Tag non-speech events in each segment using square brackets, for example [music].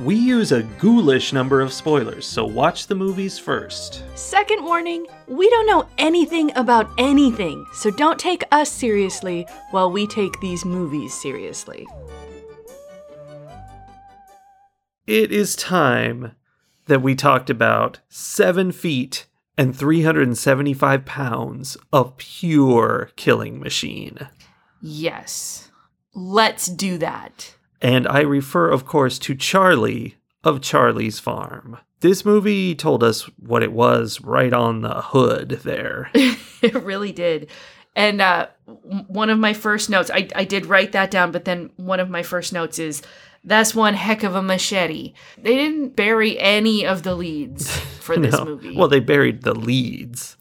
we use a ghoulish number of spoilers, so watch the movies first. Second warning we don't know anything about anything, so don't take us seriously while we take these movies seriously. It is time that we talked about seven feet and 375 pounds of pure killing machine. Yes, let's do that. And I refer, of course, to Charlie of Charlie's Farm. This movie told us what it was right on the hood there. [laughs] It really did. And uh, one of my first notes, I, I did write that down, but then one of my first notes is that's one heck of a machete. They didn't bury any of the leads for [laughs] this No. movie. Well, they buried the leads.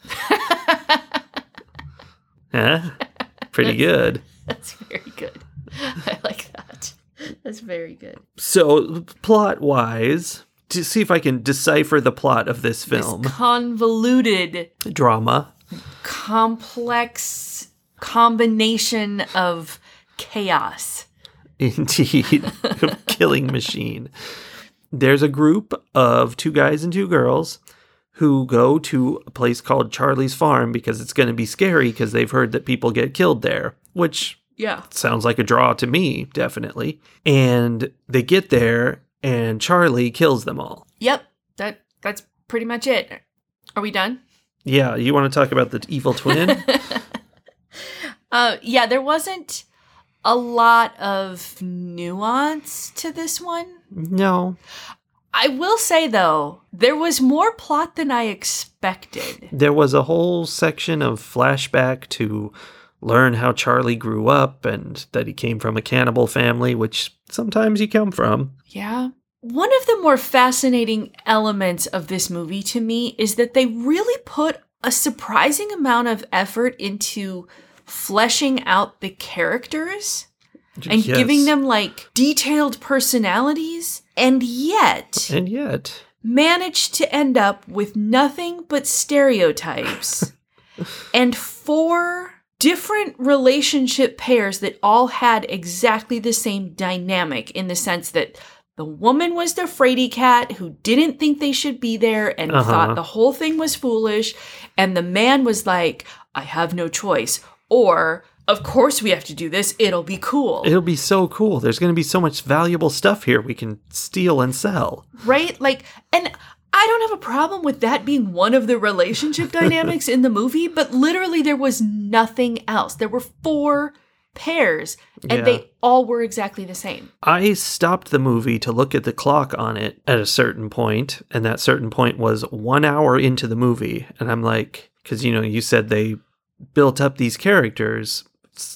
huh? [laughs] Pretty good. that's very good. I like. [laughs] That's very good. So, plot wise, to see if I can decipher the plot of this film Convoluted, drama. complex combination of chaos. Indeed, [laughs] killing machine. There's a group of two guys and two girls who go to a place called Charlie's Farm because it's going to be scary because they've heard that people get killed there, which Yeah. sounds like a draw to me, definitely. And they get there and Charlie kills them all. Yep. That that's pretty much it. Are we done? Yeah, you want to talk about the evil twin? [laughs] Uh, yeah, there wasn't a lot of nuance to this one. no. I will say though, there was more plot than I expected. There was a whole section of flashback to learn how Charlie grew up and that he came from a cannibal family, which sometimes you come from. Yeah. One of the more fascinating elements of this movie to me is that they really put a surprising amount of effort into fleshing out the characters and Yes. giving them like detailed personalities, and yet And yet, managed to end up with nothing but stereotypes [laughs] and four different relationship pairs that all had exactly the same dynamic in the sense that the woman was the fraidy cat who didn't think they should be there and Uh-huh. thought the whole thing was foolish and the man was like i have no choice or of course we have to do this it'll be cool it'll be so cool. There's going to be so much valuable stuff here we can steal and sell. right? Like, and I don't have a problem with that being one of the relationship [laughs] dynamics in the movie, but literally there was nothing else. There were four pairs, and Yeah. they all were exactly the same. I stopped the movie to look at the clock on it at a certain point, and that certain point was one hour into the movie. And I'm like, because you know, you said they built up these characters,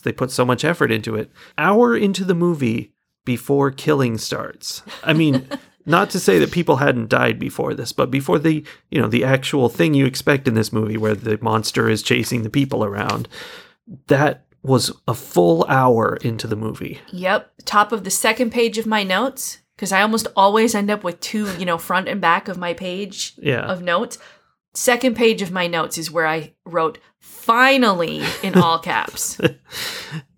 they put so much effort into it. Hour into the movie before killing starts. I mean, [laughs] not to say that people hadn't died before this, but before the, you know, the actual thing you expect in this movie where the monster is chasing the people around, that was a full hour into the movie. Yep, top of the second page of my notes, because I almost always end up with two, you know, front and back of my page Yeah. of notes. Second page of my notes is where I wrote finally in all [laughs] caps.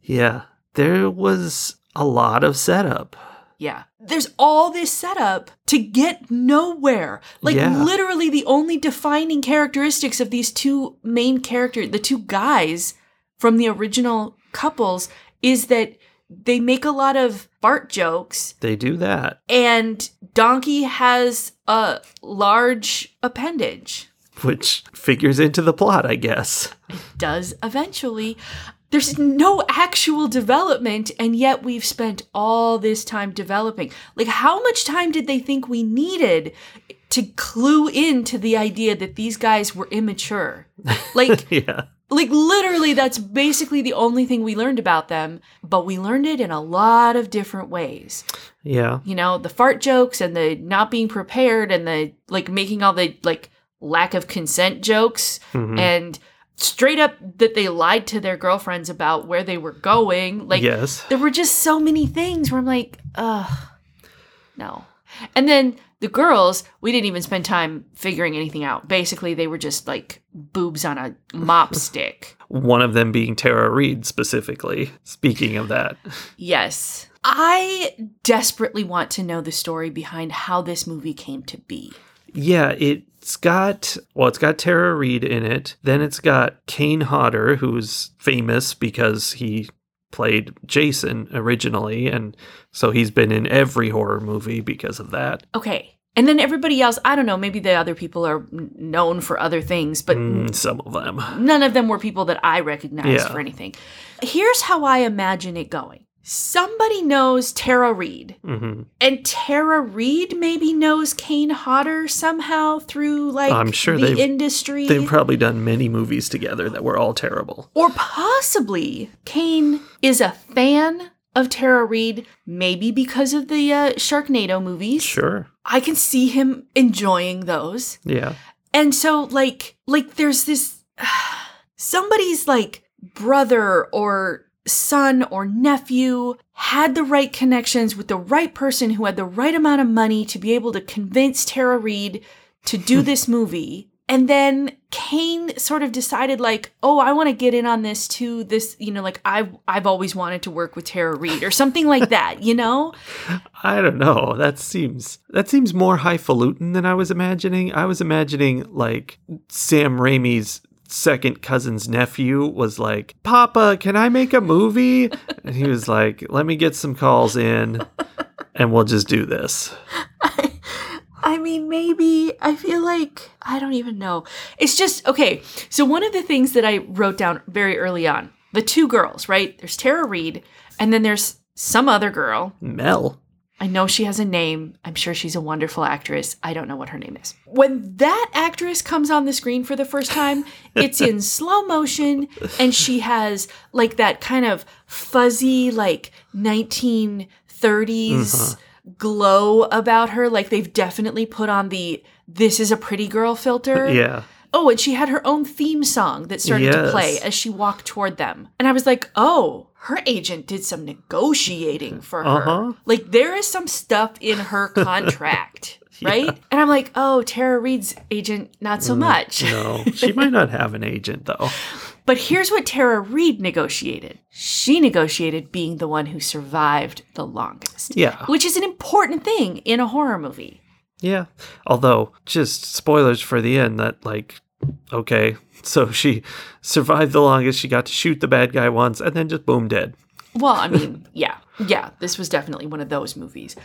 Yeah, there was a lot of setup. Yeah. There's all this setup to get nowhere. Like Yeah. literally the only defining characteristics of these two main characters, the two guys from the original couples is that they make a lot of fart jokes They do that, and Donkey has a large appendage. which figures into the plot, I guess. It does eventually. There's no actual development, and yet we've spent all this time developing. Like, how much time did they think we needed to clue into the idea that these guys were immature? Like, [laughs] Yeah. like literally, that's basically the only thing we learned about them, but we learned it in a lot of different ways. Yeah. You know, the fart jokes and the not being prepared and the like making all the like lack of consent jokes Mhm. and straight up that they lied to their girlfriends about where they were going. Like yes. there were just so many things where I'm like, ugh, no. And then the girls, we didn't even spend time figuring anything out. Basically, they were just like boobs on a mop [laughs] stick. One of them being Tara Reid specifically. Speaking of that. Yes. I desperately want to know the story behind how this movie came to be. Yeah, it's got well, it's got Tara Reid in it. Then it's got Kane Hodder, who's famous because he played Jason originally, and so he's been in every horror movie because of that. Okay. And then everybody else, I don't know, maybe the other people are known for other things, but Mm, some of them. none of them were people that I recognized Yeah. for anything. Here's how I imagine it going. Somebody knows Tara Reid, hmm and Tara Reid maybe knows Kane Hodder somehow through like I'm sure the they've- industry. They've probably done many movies together that were all terrible. or possibly Kane is a fan of Tara Reid, maybe because of the uh, Sharknado movies. Sure. I can see him enjoying those. Yeah. And so like like there's this [sighs] somebody's like brother or son or nephew had the right connections with the right person who had the right amount of money to be able to convince Tara Reid to do hmm. this movie. And then Kane sort of decided like, "Oh, I want to get in on this too. This, you know, like I've I've always wanted to work with Tara Reid or something like that, you know?" I don't know. That seems that seems more highfalutin than I was imagining. I was imagining like Sam Raimi's second cousin's nephew was like, "Papa, can I make a movie?" and he was like, "Let me get some calls in, and we'll just do this." [laughs] I mean, maybe. I feel like I don't even know. It's just okay. So one of the things that I wrote down very early on, the two girls, right? There's Tara Reid, and then there's some other girl. Mel. I know she has a name. I'm sure she's a wonderful actress. I don't know what her name is. When that actress comes on the screen for the first time, [laughs] it's in slow motion and she has like that kind of fuzzy, like 1930s mm-hmm. glow about her. Like they've definitely put on the this is a pretty girl filter. Yeah. Oh, and she had her own theme song that started to play as she walked toward them. And I was like, oh, her agent did some negotiating for her. Uh-huh. Like, there is some stuff in her [laughs] contract, right? And I'm like, oh, Tara Reid's agent, not so much. Mm, No, she [laughs] might not have an agent though. But here's what Tara Reid negotiated she negotiated being the one who survived the longest, Yeah. which is an important thing in a horror movie. Yeah. Although, just spoilers for the end that, like, okay, [laughs] so she survived the longest. She got to shoot the bad guy once and then just boom, dead. Well, I mean, [laughs] yeah, yeah, this was definitely one of those movies.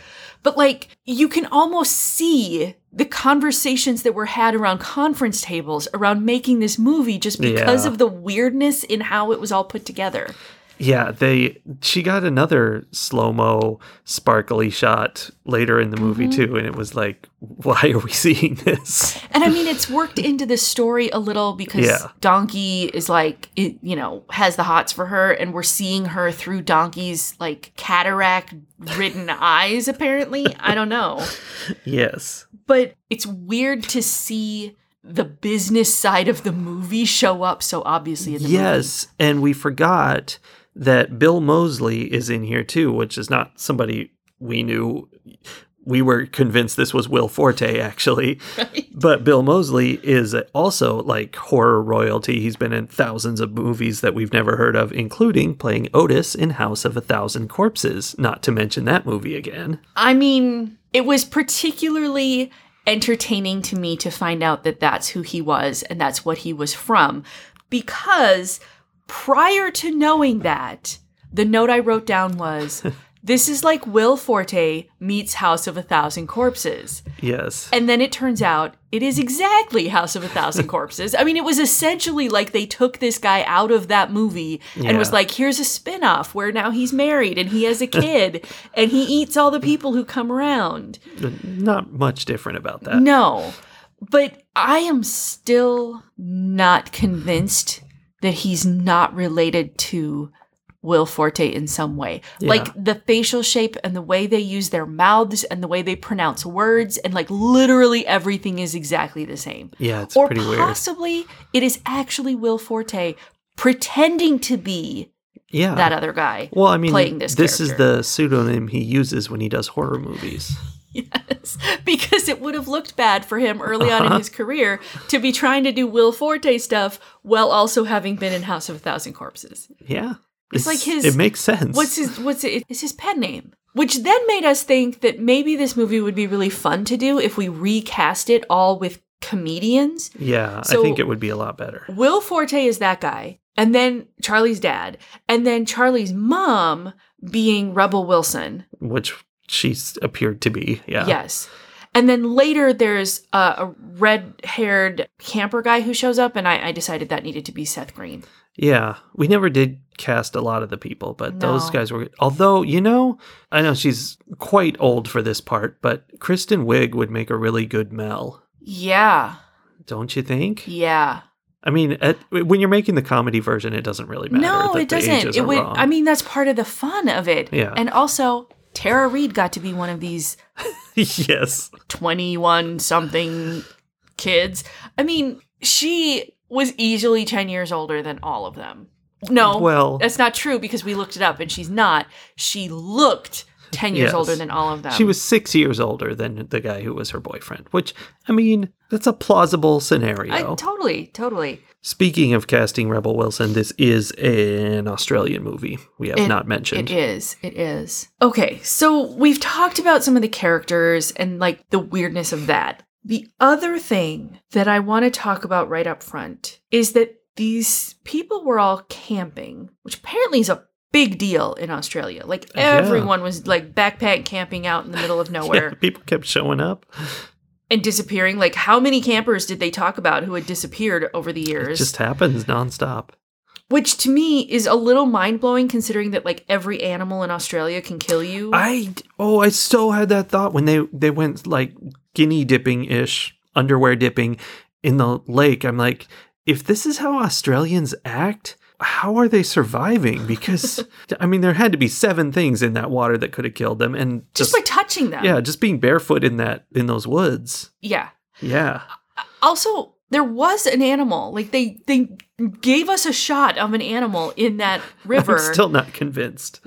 But like, you can almost see the conversations that were had around conference tables around making this movie just because Yeah. of the weirdness in how it was all put together. Yeah, they she got another slow-mo sparkly shot later in the movie mm-hmm. too and it was like why are we [laughs] seeing this? And I mean, it's worked into the story a little because Yeah. Donkey is like, it, you know, has the hots for her, and we're seeing her through Donkey's like cataract ridden [laughs] eyes, apparently. I don't know. yes. but it's weird to see the business side of the movie show up so obviously in the Yes, and we forgot that Bill Moseley is in here too, which is not somebody we knew. We were convinced this was Will Forte, actually. [laughs] But Bill Moseley is also like horror royalty. He's been in thousands of movies that we've never heard of, including playing Otis in House of a Thousand Corpses, not to mention that movie again. I mean, it was particularly entertaining to me to find out that that's who he was and that's what he was from because prior to knowing that, the note I wrote down was [laughs] this is like Will Forte meets House of a Thousand Corpses. Yes. And then it turns out it is exactly House of a Thousand [laughs] Corpses. I mean, it was essentially like they took this guy out of that movie and was like, here's a spin off where now he's married and he has a kid [laughs] and he eats all the people who come around. Not much different about that. No, but I am still not convinced that he's not related to Will Forte in some way. Yeah. Like the facial shape and the way they use their mouths and the way they pronounce words and like literally everything is exactly the same. Yeah, it's or pretty weird. possibly it is actually Will Forte pretending to be Yeah. that other guy. well, I mean, playing this This is the pseudonym he uses when he does horror movies. Yes, [laughs] because it would have looked bad for him early on in Uh-huh. his career to be trying to do Will Forte stuff while also having been in House of a Thousand Corpses. Yeah. It's like his- It makes sense. What's his what's it, it's his pen name? Which then made us think that maybe this movie would be really fun to do if we recast it all with comedians. yeah, So- I think it would be a lot better. Will Forte is that guy, and then Charlie's dad, and then Charlie's mom being Rebel Wilson. Which she's appeared to be. Yeah. Yes. And then later there's a, a red haired camper guy who shows up, and I, I decided that needed to be Seth Green. Yeah, we never did cast a lot of the people, but those guys were. Although you know, I know she's quite old for this part, but Kristen Wiig would make a really good Mel, Yeah. don't you think? Yeah. I mean, at, when you're making the comedy version, it doesn't really matter. No, it doesn't. It would. wrong. I mean, that's part of the fun of it. Yeah. And also, Tara Reid got to be one of these [laughs] yes, twenty-one something kids. I mean, she was easily ten years older than all of them. No, Well- that's not true because we looked it up, and she's not. She looked ten years Yes. older than all of them. she was six years older than the guy who was her boyfriend. Which I mean, that's a plausible scenario. I, totally, totally. Speaking of casting Rebel Wilson, this is an Australian movie. We have It- not mentioned. It is. It is. Okay, so we've talked about some of the characters and like the weirdness of that. The other thing that I want to talk about right up front is that these people were all camping, which apparently is a big deal in Australia. Like Yeah. everyone was like backpack camping out in the middle of [laughs] Yeah, nowhere people kept showing up. and disappearing. Like how many campers did they talk about who had disappeared over the years? It just happens nonstop. which to me is a little mind-blowing considering that like every animal in Australia can kill you. I oh, I still had that thought when they they went like guinea dipping ish, underwear dipping in the lake. I'm like, if this is how Australians act, how are they surviving? Because [laughs] I mean, there had to be seven things in that water that could have killed them, and just just, by touching them. yeah, just being barefoot in that in those woods. Yeah. Yeah, uh, Also, there was an animal. Like they they gave us a shot of an animal in that [laughs] river, I'm still not convinced.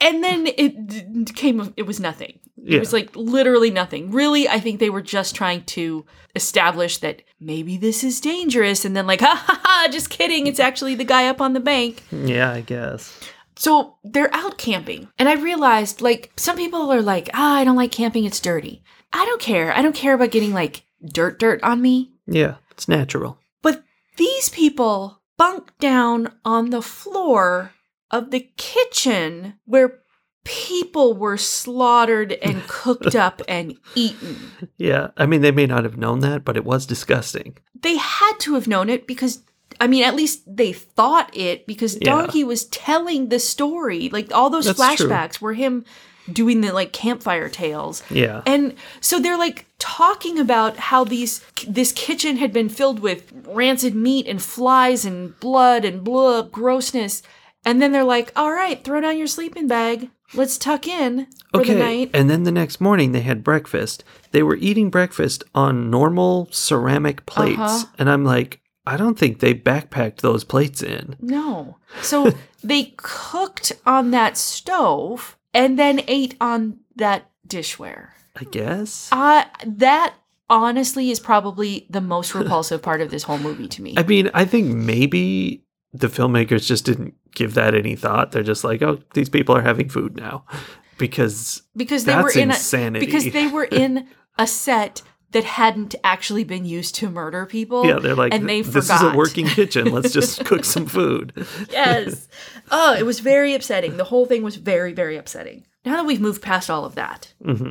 and then it came. It was nothing. Yeah. It was like literally nothing. Really, I think they were just trying to establish that maybe this is dangerous, and then like, [laughs] ha ha ha, just kidding. It's actually the guy up on the bank. Yeah, I guess. So they're out camping. And I realized, like, some people are like, ah, I don't like camping, it's dirty. I don't care. I don't care about getting, like, dirt, dirt on me. Yeah, it's natural. But these people bunk down on the floor of the kitchen where people were slaughtered and [laughs] cooked up and eaten. Yeah, I mean, they may not have known that, but it was disgusting. They had to have known it because. I mean, at least they thought it because Yeah. Donkey was telling the story. Like all those That's true. flashbacks were him doing the like campfire tales. Yeah. And so they're like talking about how these this kitchen had been filled with rancid meat and flies and blood and blah grossness. And then they're like, "All right, throw down your sleeping bag. Let's tuck in for the night." And then the next morning they had breakfast. They were eating breakfast on normal ceramic plates. Uh-huh. And I'm like, I don't think they backpacked those plates in. No. So [laughs] they cooked on that stove and then ate on that dishware. I guess. Uh that honestly is probably the most [laughs] repulsive part of this whole movie to me. I mean, I think maybe the filmmakers just didn't give that any thought. They're just like, oh, these people are having food now. [laughs] Because because they That's were in insanity. a because they were in [laughs] a set that hadn't actually been used to murder people. yeah, they're like, and they this forgot. is a working kitchen. Let's just [laughs] cook some food. yes. Oh, it was very upsetting. The whole thing was very very upsetting. Now that we've moved past all of that, hmm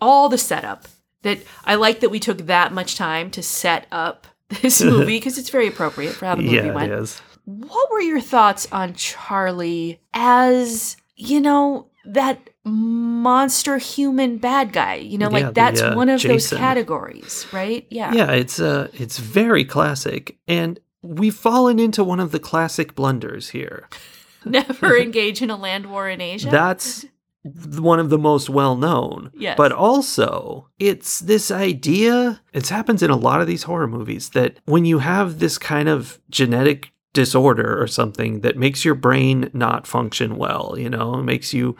all the setup that I like that we took that much time to set up [laughs] this [laughs] movie because it's very appropriate for how the movie Yeah, went. it is. What were your thoughts on Charlie as, you know, that monster human bad guy? You know, like Yeah, the, that's uh, one of those categories, right? Yeah. Yeah, it's uh it's very classic and we've fallen into one of the classic blunders here. [laughs] Never [laughs] engage in a land war in Asia. That's one of the most well known. Yes. But also, it's this idea, it happens in a lot of these horror movies, that when you have this kind of genetic disorder or something that makes your brain not function well, you know, makes you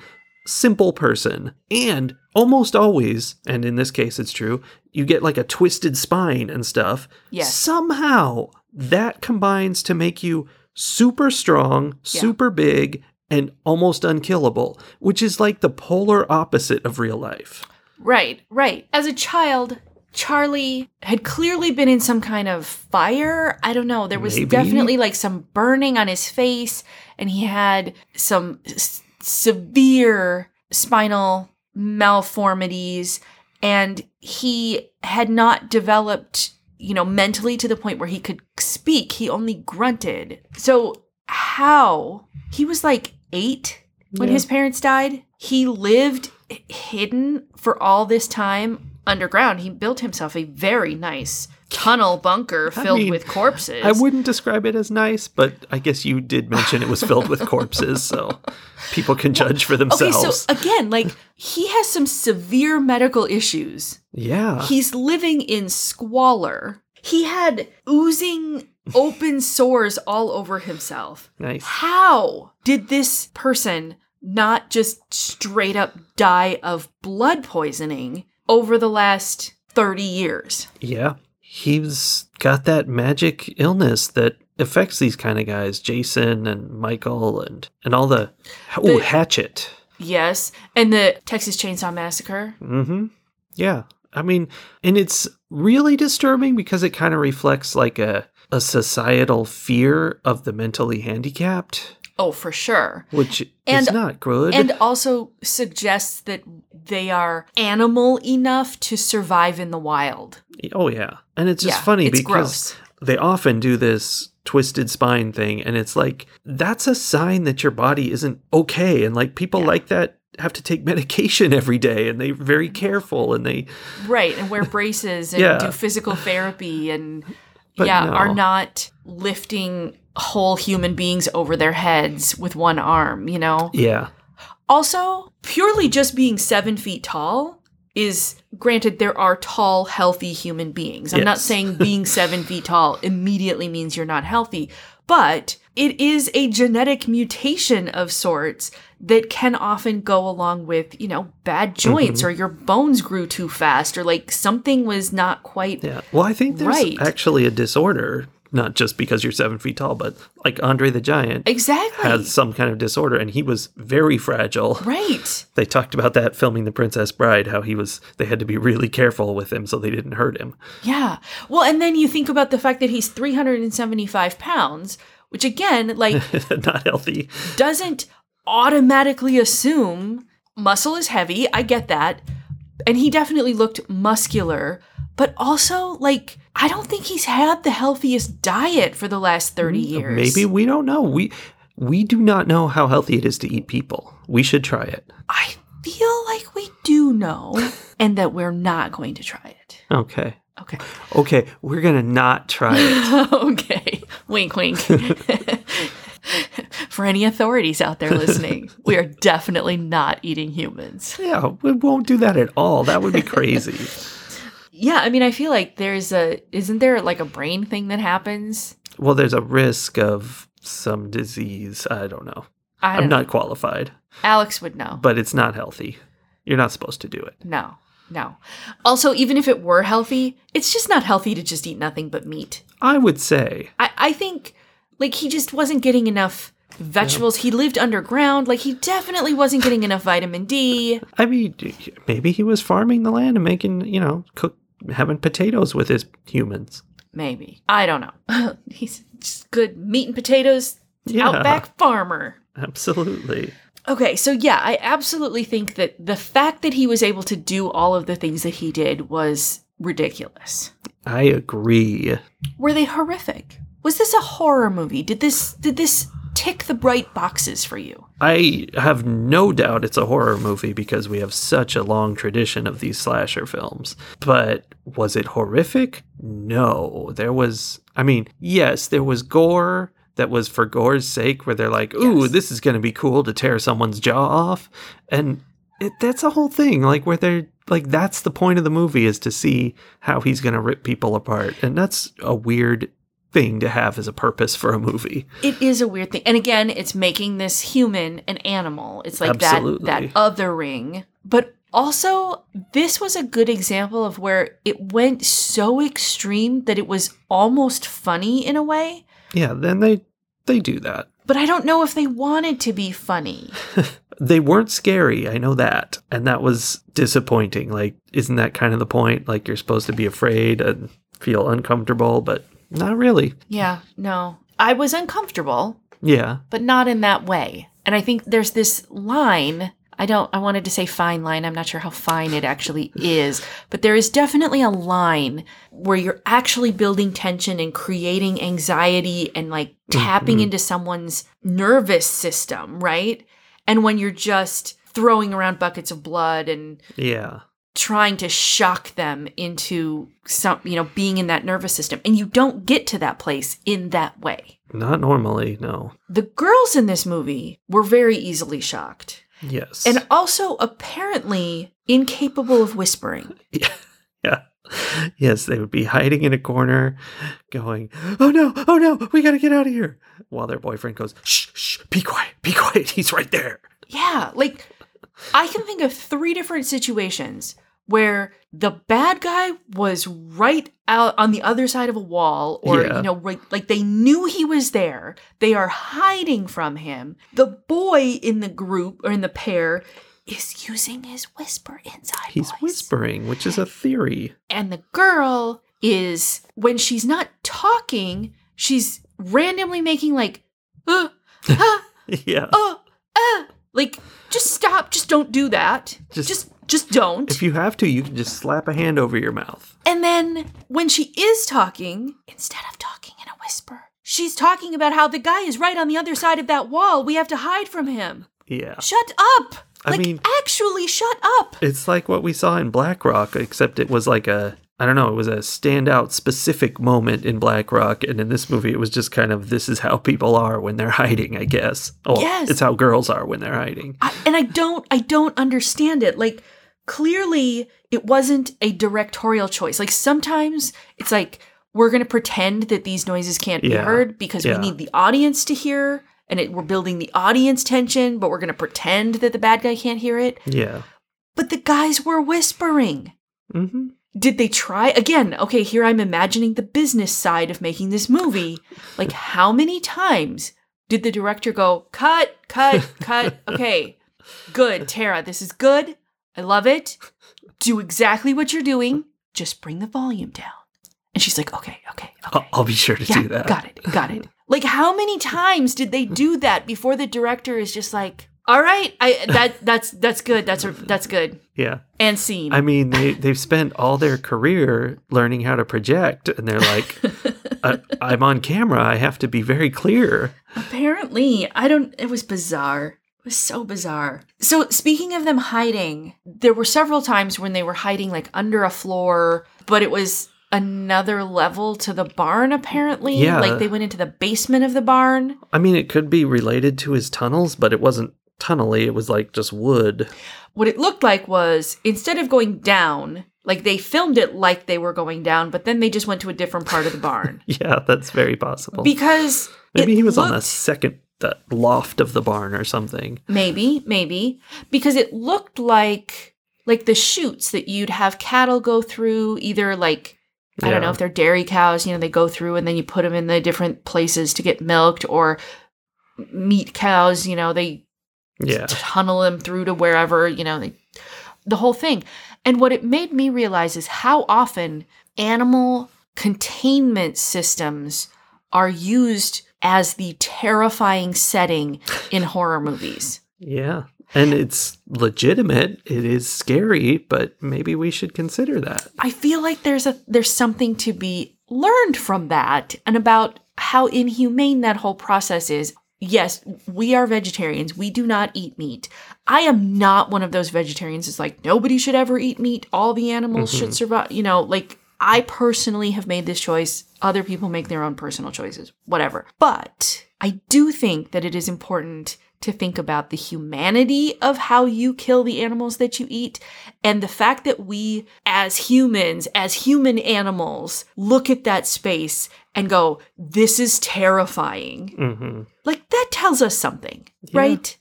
simple person and almost always and in this case it's true you get like a twisted spine and stuff Yes. somehow that combines to make you super strong Yeah. super big and almost unkillable which is like the polar opposite of real life Right, right. As a child, Charlie had clearly been in some kind of fire. I don't know. There was Maybe. definitely like some burning on his face, and he had some severe spinal malformities, and he had not developed, you know, mentally to the point where he could speak. He only grunted. So, how? He was like eight when Yeah. his parents died. He lived hidden for all this time underground. He built himself a very nice tunnel bunker I filled mean, with corpses. i wouldn't describe it as nice but i guess you did mention it was filled with corpses so people can judge for themselves. Okay, so again, like he has some severe medical issues. yeah He's living in squalor. He had oozing open [laughs] sores all over himself. nice How did this person not just straight up die of blood poisoning over the last 30 years? Yeah. He's got that magic illness that affects these kind of guys, Jason and Michael and and all the oh Hatchet. Yes. And the Texas Chainsaw Massacre. Mm-hmm. Yeah. I mean, and it's really disturbing because it kind of reflects like a a societal fear of the mentally handicapped, Oh, for sure. which And- is not good. And also suggests that they are animal enough to survive in the wild. oh yeah. And it's just Yeah, funny it's because gross. they often do this twisted spine thing and it's like that's a sign that your body isn't okay and like people Yeah. like that have to take [laughs] medication every day and they're very careful and they Right. And wear braces and Yeah. do physical therapy and, But yeah, no. are not lifting whole human beings over their heads with one arm, you know? yeah Also, purely just being seven feet tall is granted, there are tall, healthy human beings. I'm not saying being seven feet tall immediately means you're not healthy, but it is a genetic mutation of sorts that can often go along with, you know, bad joints mm-hmm. or your bones grew too fast or like something was not quite. yeah well i think there's Right. actually a disorder not just because you're seven feet tall but like andre the giant Exactly. has some kind of disorder and he was very fragile right. [laughs] they talked about that filming the princess bride how he was they had to be really careful with him so they didn't hurt him Yeah. Well, and then you think about the fact that he's 375 pounds, which again, like, [laughs] not healthy doesn't automatically assume muscle is heavy. I get that. And he definitely looked muscular, but also, like, I don't think he's had the healthiest diet for the last 30 mm, years. Maybe we don't know. We we do not know how healthy it is to eat people. We should try it. I feel like we do know, [laughs] and that we're not going to try it. Okay. Okay. Okay, we're gonna not try it. [laughs] okay. Wink, wink. [laughs] For any authorities out there listening, we are definitely not eating humans. yeah, we won't do that at all. That would be crazy. Yeah, I mean, I feel like there's a, isn't there like a brain thing that happens? well, there's a risk of some disease. I don't know. I know. not qualified, Alex would know. but it's not healthy. You're not supposed to do it. No, no. Also, even if it were healthy, it's just not healthy to just eat nothing but meat. I would say. I, I think, like, he just wasn't getting enough vegetables. He lived underground. Like, he definitely wasn't getting enough vitamin D. I mean, maybe he was farming the land and making, you know, cook having potatoes with his humans. Maybe. I don't know. [laughs] He's just good meat and potatoes, Yeah. outback farmer. Absolutely. Okay, so yeah, I absolutely think that the fact that he was able to do all of the things that he did was ridiculous. I agree. Were they horrific? Was this a horror movie? Did this did this tick the bright boxes for you? I have no doubt it's a horror movie because we have such a long tradition of these slasher films. But was it horrific? No. There was, I mean, yes, there was gore, that was for gore's sake, where they're like, "Ooh, Yes. this is going to be cool to tear someone's jaw off," and it, that's a whole thing. Like where they're like, that's the point of the movie is to see how he's going to rip people apart, and that's a weird thing to have as a purpose for a movie. It is a weird thing. And again, it's making this human an animal. It's like Absolutely. that that othering. But also, this was a good example of where it went so extreme that it was almost funny in a way. Yeah, then they they do that. But I don't know if they wanted to be funny. [laughs] They weren't scary, I know that. And that was disappointing. Like, isn't that kind of the point? Like, you're supposed to be afraid and feel uncomfortable, but not really. Yeah, no. I was uncomfortable, Yeah. but not in that way. And I think there's this line. I don't, I wanted to say fine line. I'm not sure how fine it actually is, but there is definitely a line where you're actually building tension and creating anxiety and like tapping Mhm. into someone's nervous system, right? And when you're just throwing around buckets of blood and Yeah. Trying to shock them into some, you know, being in that nervous system. And you don't get to that place in that way. Not normally, no. The girls in this movie were very easily shocked Yes. and also apparently incapable of whispering. [laughs] yeah. Yes, they would be hiding in a corner, going, "Oh no, oh no, we gotta get out of here!" While their boyfriend goes, "Shh, shh, be quiet, be quiet. He's right there." Yeah, like I can think of three different situations where the bad guy was right out on the other side of a wall or Yeah. you know right, like they knew he was there they are hiding from him the boy in the group or in the pair is using his whisper inside He's voice. whispering, which is a theory. and the girl is when she's not talking she's randomly making like uh, [laughs] uh, yeah. uh, uh. Like just stop. Just don't do that. Just- just just don't. If you have to, you can just slap a hand over your mouth. and then when she is talking instead of talking in a whisper she's talking about how the guy is right on the other side of that wall. We have to hide from him. Yeah. shut up. I like mean- actually shut up. It's like what we saw in Black Rock, except it was like a I don't know, it was a standout specific moment in Black Rock, and in this movie it was just kind of this is how people are when they're hiding, I guess. Oh, Yes. it's how girls are when they're hiding. I, and I don't I don't understand it. Like clearly it wasn't a directorial choice. Like sometimes it's like we're going to pretend that these noises can't be heard because Yeah. we need the audience to hear and it, we're building the audience tension, but we're going to pretend that the bad guy can't hear it. Yeah. But the guys were whispering. hmm Did they try again? Okay, here I'm imagining the business side of making this movie. Like how many times did the director go, "Cut, cut, cut. [laughs] Okay. Good, Tara. This is good. I love it. Do exactly what you're doing. Just bring the volume down." And she's like, "Okay, okay, okay. I'll, be sure to yeah, do that. got it. Got it." Like how many [laughs] times did they do that before the director is just like, "All right, I [laughs] that that's that's good. That's that's good." Yeah. And scene. I mean, they, they've spent all their career learning how to project, and they're like, [laughs] I, I'm on camera. I have to be very clear. Apparently, I don't. It was bizarre. It was so bizarre. So, speaking of them hiding, there were several times when they were hiding like under a floor, but it was another level to the barn, apparently. Yeah. Like they went into the basement of the barn. I mean, it could be related to his tunnels, but it wasn't tunnely. It was like just wood. What it looked like was instead of going down, like they filmed it like they were going down, but then they just went to a different part of the barn. [laughs] Yeah, that's very possible. because Maybe he was on the second the loft of the barn or something. Maybe, maybe because it looked like like the chutes that you'd have cattle go through. Either like I don't know if they're dairy cows, you know, they go through and then you put them in the different places to get milked, or meat cows, you know, they Yeah. tunnel them through to wherever, you know, they, the whole thing. And what it made me realize is how often animal containment systems are used as the terrifying setting in horror movies. Yeah. And it's legitimate. It is scary, but maybe we should consider that. I feel like there's a there's something to be learned from that and about how inhumane that whole process is. Yes, we are vegetarians. We do not eat meat. I am not one of those vegetarians that's like nobody should ever eat meat. All the animals should survive. You know, like I personally have made this choice. Other people make their own personal choices. Whatever. But I do think that it is important to think about the humanity of how you kill the animals that you eat and the fact that we as humans, as human animals, look at that space and go, this is terrifying. hmm Like that tells us something, Yeah. right?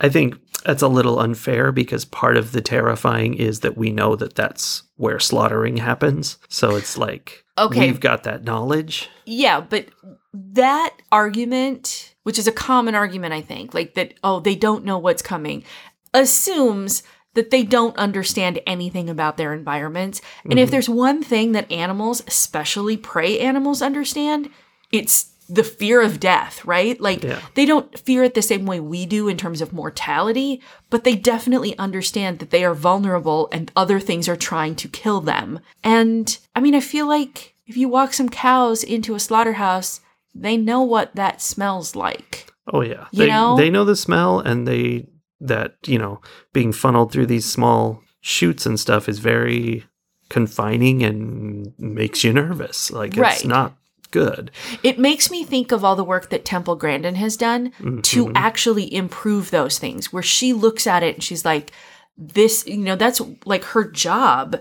I think that's a little unfair because part of the terrifying is that we know that that's where slaughtering happens. So it's like Okay. we've got that knowledge. Yeah, but that argument, which is a common argument, I think, like that, oh, they don't know what's coming, assumes that they don't understand anything about their environments. And if mm-hmm. there's one thing that animals, especially prey animals, understand, it's the fear of death, right? Like Yeah. they don't fear it the same way we do in terms of mortality, but they definitely understand that they are vulnerable and other things are trying to kill them. And I mean, I feel like if you walk some cows into a slaughterhouse, they know what that smells like. Oh yeah. You they know? they know the smell and they that, you know, being funneled through these small chutes and stuff is very confining and makes you nervous. Like Right. it's not good. It makes me think of all the work that Temple Grandin has done to Mhm. actually improve those things, where she looks at it and she's like, this, you know, that's like her job,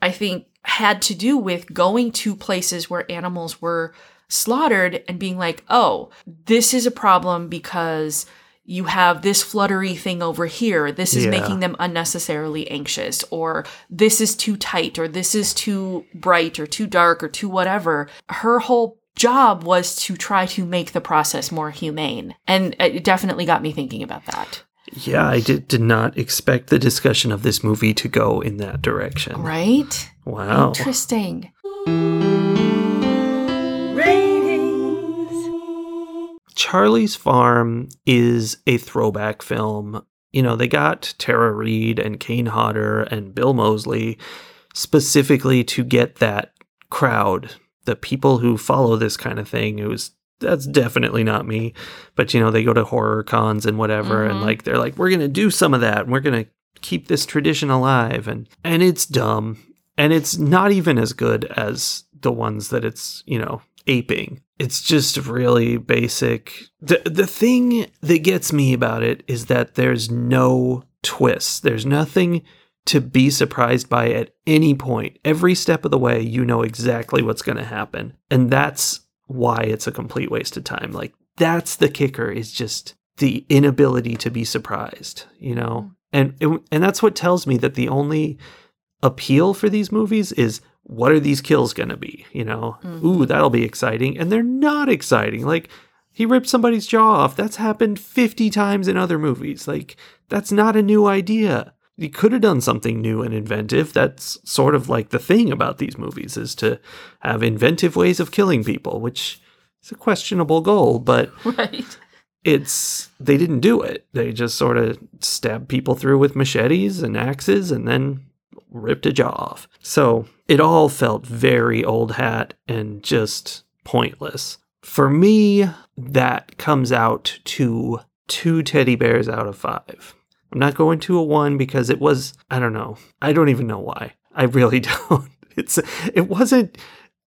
I think, had to do with going to places where animals were slaughtered and being like, oh, this is a problem because you have this fluttery thing over here. This is Yeah. making them unnecessarily anxious, or this is too tight, or this is too bright, or too dark, or too whatever. Her whole job was to try to make the process more humane. And it definitely got me thinking about that. Yeah, I did, did not expect the discussion of this movie to go in that direction. Right? Wow. Interesting. Charlie's Farm is a throwback film. You know, they got Tara Reid and Kane Hodder and Bill Moseley specifically to get that crowd, the people who follow this kind of thing. It was that's definitely not me. But you know, they go to horror cons and whatever and Mhm. like they're like we're going to do some of that and we're going to keep this tradition alive and and it's dumb and it's not even as good as the ones that it's, you know, aping. It's just really basic. The the thing that gets me about it is that there's no twists. There's nothing to be surprised by at any point. Every step of the way, you know exactly what's going to happen. And that's why it's a complete waste of time. Like that's the kicker is just the inability to be surprised, you know? Mm. And and, and that's what tells me that the only appeal for these movies is what are these kills going to be, you know? Mhm. Ooh, that'll be exciting. And they're not exciting. Like he ripped somebody's jaw off. That's happened 50 times in other movies. Like that's not a new idea. He could have done something new and inventive. That's sort of like the thing about these movies is to have inventive ways of killing people, which is a questionable goal, but [laughs] Right. it's they didn't do it. They just sort of stabbed people through with machetes and axes and then ripped a jaw off. So it all felt very old hat and just pointless. For me, that comes out to two teddy bears out of five. I'm not going to a one because it was, I don't know. I don't even know why. I really [laughs] don't. It's it wasn't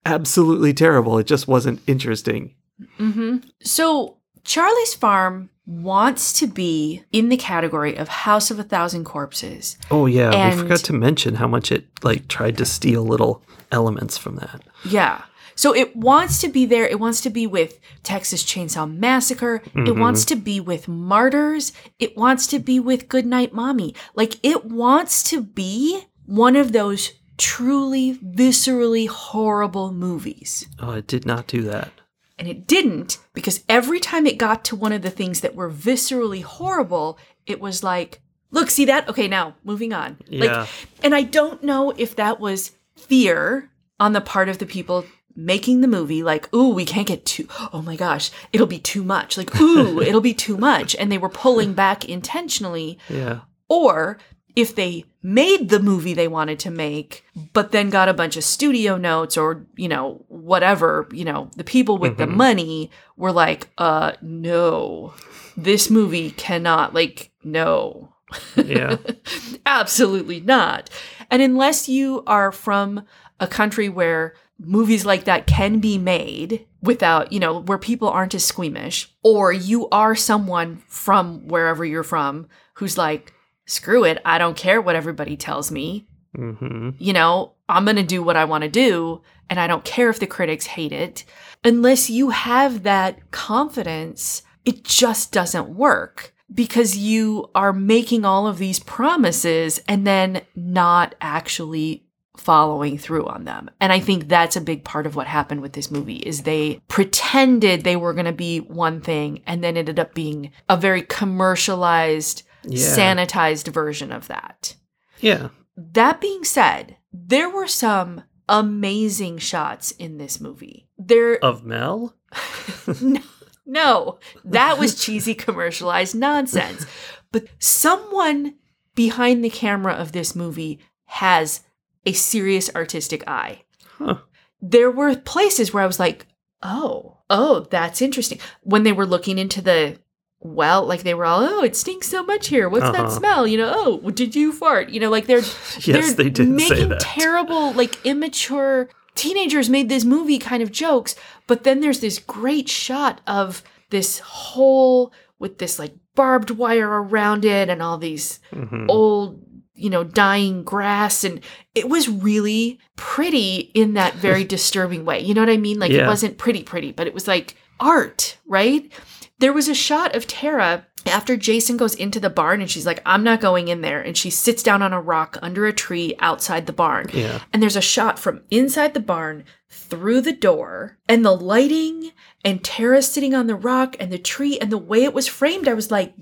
absolutely terrible. It just wasn't interesting. Mm-hmm. So Charlie's Farm wants to be in the category of House of a Thousand Corpses. Oh yeah, And- we forgot to mention how much it like tried to steal little elements from that. Yeah. So it wants to be there. It wants to be with Texas Chainsaw Massacre. It Mhm. wants to be with Martyrs. It wants to be with Goodnight Mommy. Like it wants to be one of those truly viscerally horrible movies. Oh, it did not do that. And it didn't because every time it got to one of the things that were viscerally horrible, it was like, look, see that? Okay, now moving on. Yeah. Like, and I don't know if that was fear on the part of the people making the movie, like, ooh, we can't get too, oh my gosh, it'll be too much. Like, ooh, [laughs] it'll be too much. And they were pulling back intentionally. Yeah. Or if they made the movie they wanted to make, but then got a bunch of studio notes or, you know, whatever, you know, the people with the Mhm. money were like, uh, no, this movie cannot, like, no. Yeah. [laughs] Absolutely not. And unless you are from a country where movies like that can be made without, you know, where people aren't as squeamish, or you are someone from wherever you're from who's like, screw it, I don't care what everybody tells me. hmm You know, I'm going to do what I want to do, and I don't care if the critics hate it. Unless you have that confidence, it just doesn't work because you are making all of these promises and then not actually following through on them. And I think that's a big part of what happened with this movie is they pretended they were going to be one thing and then ended up being a very commercialized, Yeah. sanitized version of that. Yeah. That being said, there were some amazing shots in this movie. There Of Mel? [laughs] no, no, that was cheesy commercialized nonsense. But someone behind the camera of this movie has a serious artistic eye. Huh. There were places where I was like, oh, oh, that's interesting. When they were looking into the well, like they were all, oh, it stinks so much here. What's that Uh-huh. smell? You know, oh, did you fart? You know, like they're [laughs] Yes, they're they did say making that. terrible, like immature teenagers made this movie kind of jokes. But then there's this great shot of this hole with this like barbed wire around it and all these Mhm. old, you know, dying grass. And it was really pretty in that very [laughs] disturbing way. You know what I mean? Like it wasn't pretty, pretty, but it was like art, right? There was a shot of Tara after Jason goes into the barn and she's like, I'm not going in there. And she sits down on a rock under a tree outside the barn. Yeah. And there's a shot from inside the barn through the door and the lighting and Tara sitting on the rock and the tree and the way it was framed. I was like,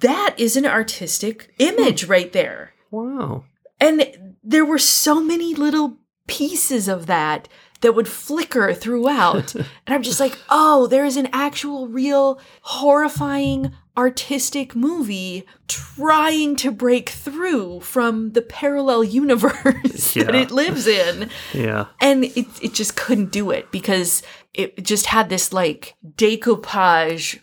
that is an artistic image hmm. right there. Wow. And there were so many little pieces of that that would flicker throughout. [laughs] and I'm just like, oh, there is an actual, real, horrifying, artistic movie trying to break through from the parallel universe [laughs] that it lives in. Yeah. And it, it just couldn't do it because it just had this like decoupage,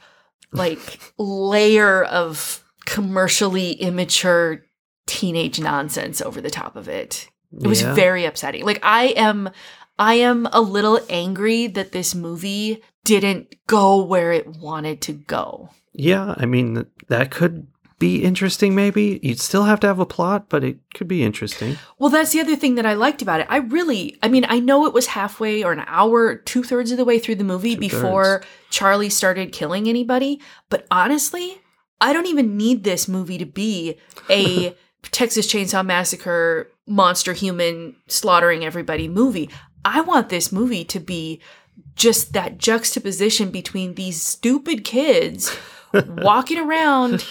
like [laughs] layer of commercially immature teenage nonsense over the top of it. It was Yeah. very upsetting. Like I am I am a little angry that this movie didn't go where it wanted to go. Yeah. I mean, that could be interesting, maybe. You'd still have to have a plot, but it could be interesting. Well, that's the other thing that I liked about it. I really, I mean, I know it was halfway or an hour, two thirds of the way through the movie Two-thirds. before Charlie started killing anybody. But honestly, I don't even need this movie to be a [laughs] Texas Chainsaw Massacre monster human slaughtering everybody movie. I want this movie to be just that juxtaposition between these stupid kids [laughs] walking around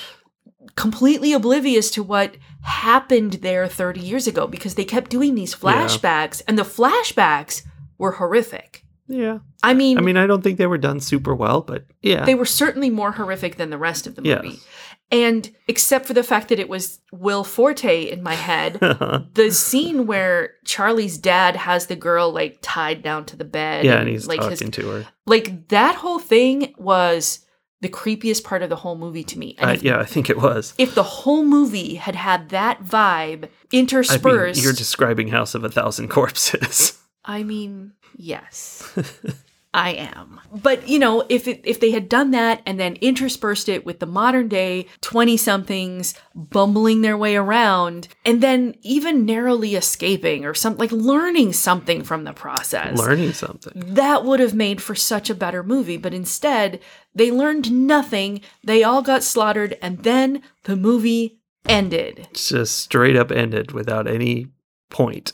completely oblivious to what happened there 30 years ago because they kept doing these flashbacks and the flashbacks were horrific. Yeah. I mean, I mean, I don't think they were done super well, but yeah. they were certainly more horrific than the rest of the movie. Yes. And except for the fact that it was Will Forte in my head, [laughs] the scene where Charlie's dad has the girl like tied down to the bed, yeah, and he's like talking his to her. like that whole thing was the creepiest part of the whole movie to me. And Uh, if, yeah, I think it was. if the whole movie had had that vibe I mean, interspersed, you're describing House of a Thousand Corpses. I mean, yes. [laughs] I am. But, you know, if it, if they had done that and then interspersed it with the modern day 20 somethings bumbling their way around and then even narrowly escaping or something like learning something from the process. Learning something. that would have made for such a better movie, but instead, they learned nothing. They all got slaughtered and then the movie ended. Just straight up ended without any point.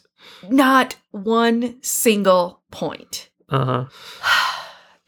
Not one single point. Uh huh. [sighs]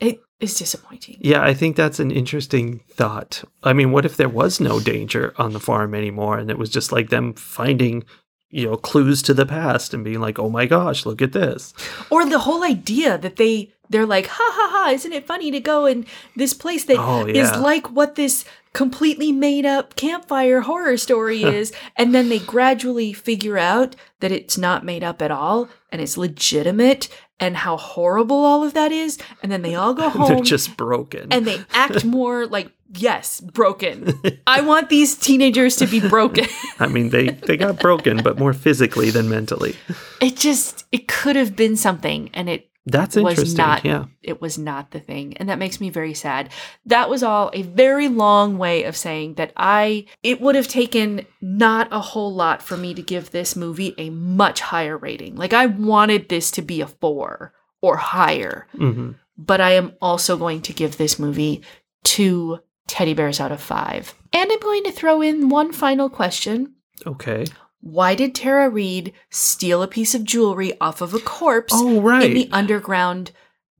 It is disappointing. Yeah, I think that's an interesting thought. I mean, what if there was no danger on the farm anymore and it was just like them finding, you know, clues to the past and being like, oh my gosh, look at this. Or the whole idea that they they're like, ha ha ha, isn't it funny to go in this place that oh, is Oh, yeah. like what this completely made up campfire horror story [laughs] is, and then they gradually figure out that it's not made up at all and it's legitimate and how horrible all of that is, and then they all go [laughs] home. They're just broken. and they act [laughs] more like yes, broken. I want these teenagers to be broken. I mean, they they got broken, but more physically than mentally. it just it could have been something and it That's interesting. not yeah. it was not the thing and that makes me very sad that was all a very long way of saying that i it would have taken not a whole lot for me to give this movie a much higher rating like i wanted this to be a four or higher hmm but i am also going to give this movie two teddy bears out of five and i'm going to throw in one final question Okay. Why did Tara Reid steal a piece of jewelry off of a corpse Oh, in right. the underground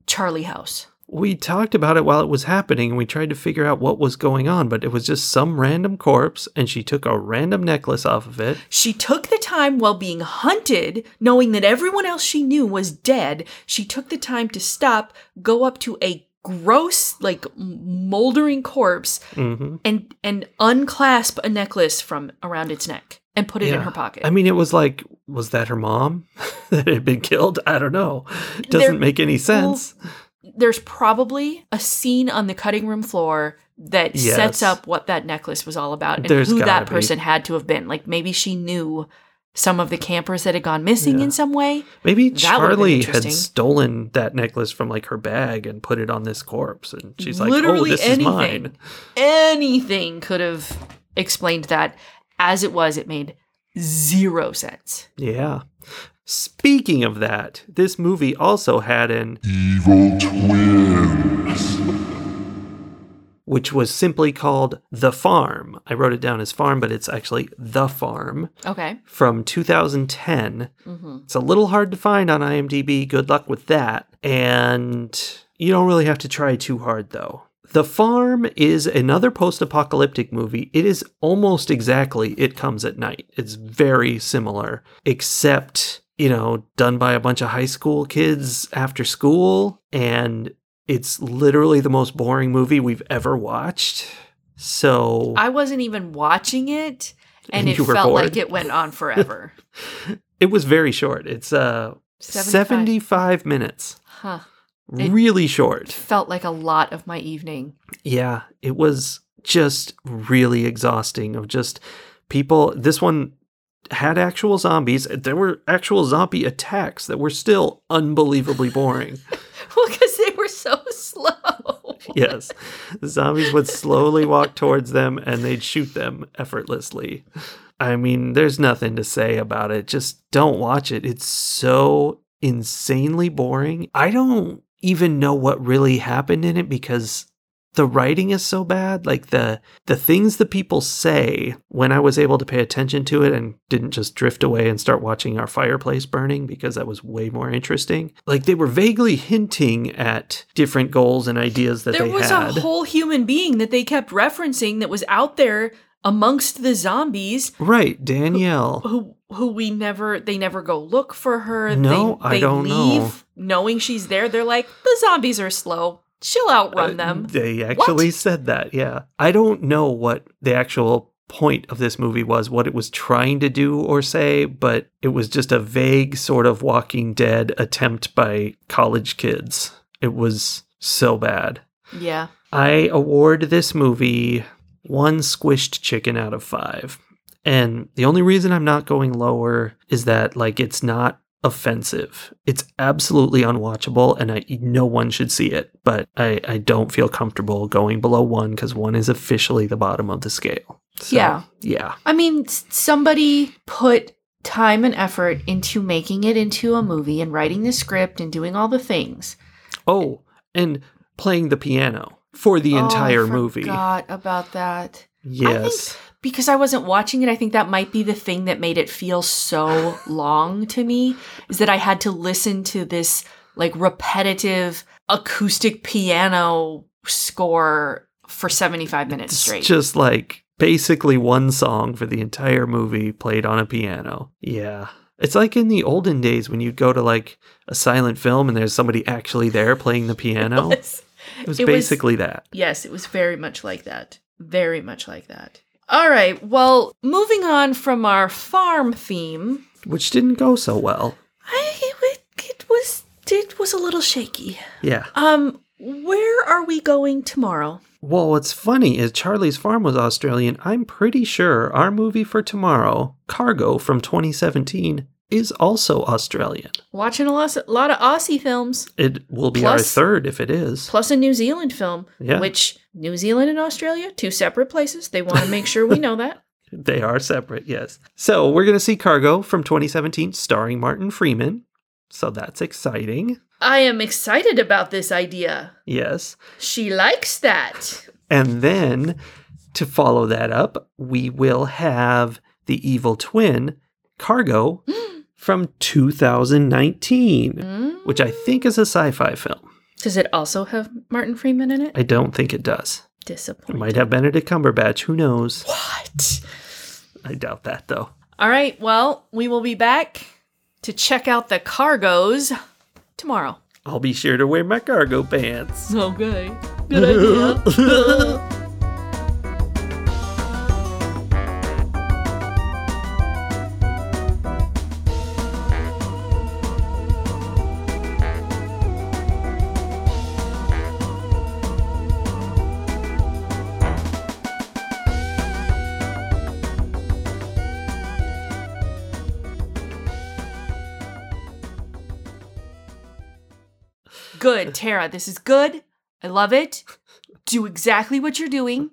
Charlie house? we talked about it while it was happening and we tried to figure out what was going on, but it was just some random corpse and she took a random necklace off of it. She took the time while being hunted, knowing that everyone else she knew was dead. She took the time to stop, go up to a gross, like moldering corpse, hmm and and unclasp a necklace from around its neck and put it in her pocket. I mean, it was like, was that her mom [laughs] that had been killed? I don't know. Doesn't There- make any sense. There's probably a scene on the cutting room floor that Yes. sets up what that necklace was all about and There's who that gotta be. person had to have been. Like maybe she knew some of the campers that had gone missing Yeah. in some way. Maybe That Charlie had stolen that necklace from like her bag and put it on this corpse, and she's like, "Oh, Literally this anything. is mine." Anything could have explained that. As it was, it made zero sense. Yeah. Speaking of that, this movie also had an Evil twins. which was simply called The Farm. I wrote it down as Farm, but it's actually The Farm Okay. from 2010. hmm It's a little hard to find on IMDb. Good luck with that. And you don't really have to try too hard, though. The Farm is another post apocalyptic movie. It is almost exactly It Comes at Night. It's very similar, except, you know, done by a bunch of high school kids after school. And it's literally the most boring movie we've ever watched. So I wasn't even watching it, [laughs] and, And it felt bored? like it went on forever. [laughs] it was very short. It's uh 75. 75 minutes. huh. It- really short. Felt like a lot of my evening. Yeah, it was just really exhausting of just people. This one had actual zombies. There were actual zombie attacks that were still unbelievably boring. [laughs] Well, because they were so [laughs] slow. yes, the zombies would slowly walk towards them and they'd shoot them effortlessly. I mean, there's nothing to say about it. Just don't watch it. It's so insanely boring. I don't even know what really happened in it because the writing is so bad. Like the the things the people say when I was able to pay attention to it and didn't just drift away and start watching our fireplace burning because that was way more interesting. Like they were vaguely hinting at different goals and ideas that they were. there was had. a whole human being that they kept referencing that was out there amongst the zombies right, Danielle. who who we never they never go look for her No, they, I don't know. leave knowing she's there they're like the zombies are slow she'll outrun Uh, them They actually said that, yeah. I don't know what the actual point of this movie was, what it was trying to do or say, but it was just a vague sort of Walking Dead attempt by college kids. It was so bad. yeah I award this movie one squished chicken out of five. And the only reason I'm not going lower is that, like, it's not offensive. It's absolutely unwatchable, and I, no one should see it. But I, I don't feel comfortable going below one because one is officially the bottom of the scale. So, Yeah. Yeah. i mean somebody put time and effort into making it into a movie and writing the script and doing all the things Oh, and playing the piano for the Oh, entire I movie. forgot about that Yes. Because I wasn't watching it, I think that might be the thing that made it feel so [laughs] long to me is that I had to listen to this like repetitive acoustic piano score for 75 minutes It's straight. just like basically one song for the entire movie played on a piano. Yeah. It's like in the olden days when you'd go to like a silent film and there's somebody actually there playing the [laughs] piano. It was it was- basically that. yes, it was very much like that. Very much like that. All right. Well, moving on from our farm theme, Which didn't go so well. I, it, it was it was a little shaky. Yeah. Um, where are we going tomorrow? Well, what's funny is Charlie's Farm was Australian. I'm pretty sure our movie for tomorrow, Cargo from 2017, is also Australian. Watching a lot, a lot of Aussie films, It will be our Plus- third if it is. plus a New Zealand film, Yeah. which New Zealand and Australia, two separate places. They want to make sure we know that. [laughs] They are separate, yes. So we're going to see Cargo from 2017 starring Martin Freeman. So that's exciting. I am excited about this idea. Yes. She likes that. And then to follow that up, we will have The Evil Twin, Cargo, [gasps] from 2019, Mm. which I think is a sci fi film. Does it also have Martin Freeman in it? I don't think it does. It might have Benedict Cumberbatch. Who knows? What? I doubt that, though. All right. Well, we will be back to check out the cargoes tomorrow. I'll be sure to wear my cargo pants. Okay. Good idea. [laughs] [laughs] good, Tara. This is good. I love it. Do exactly what you're doing.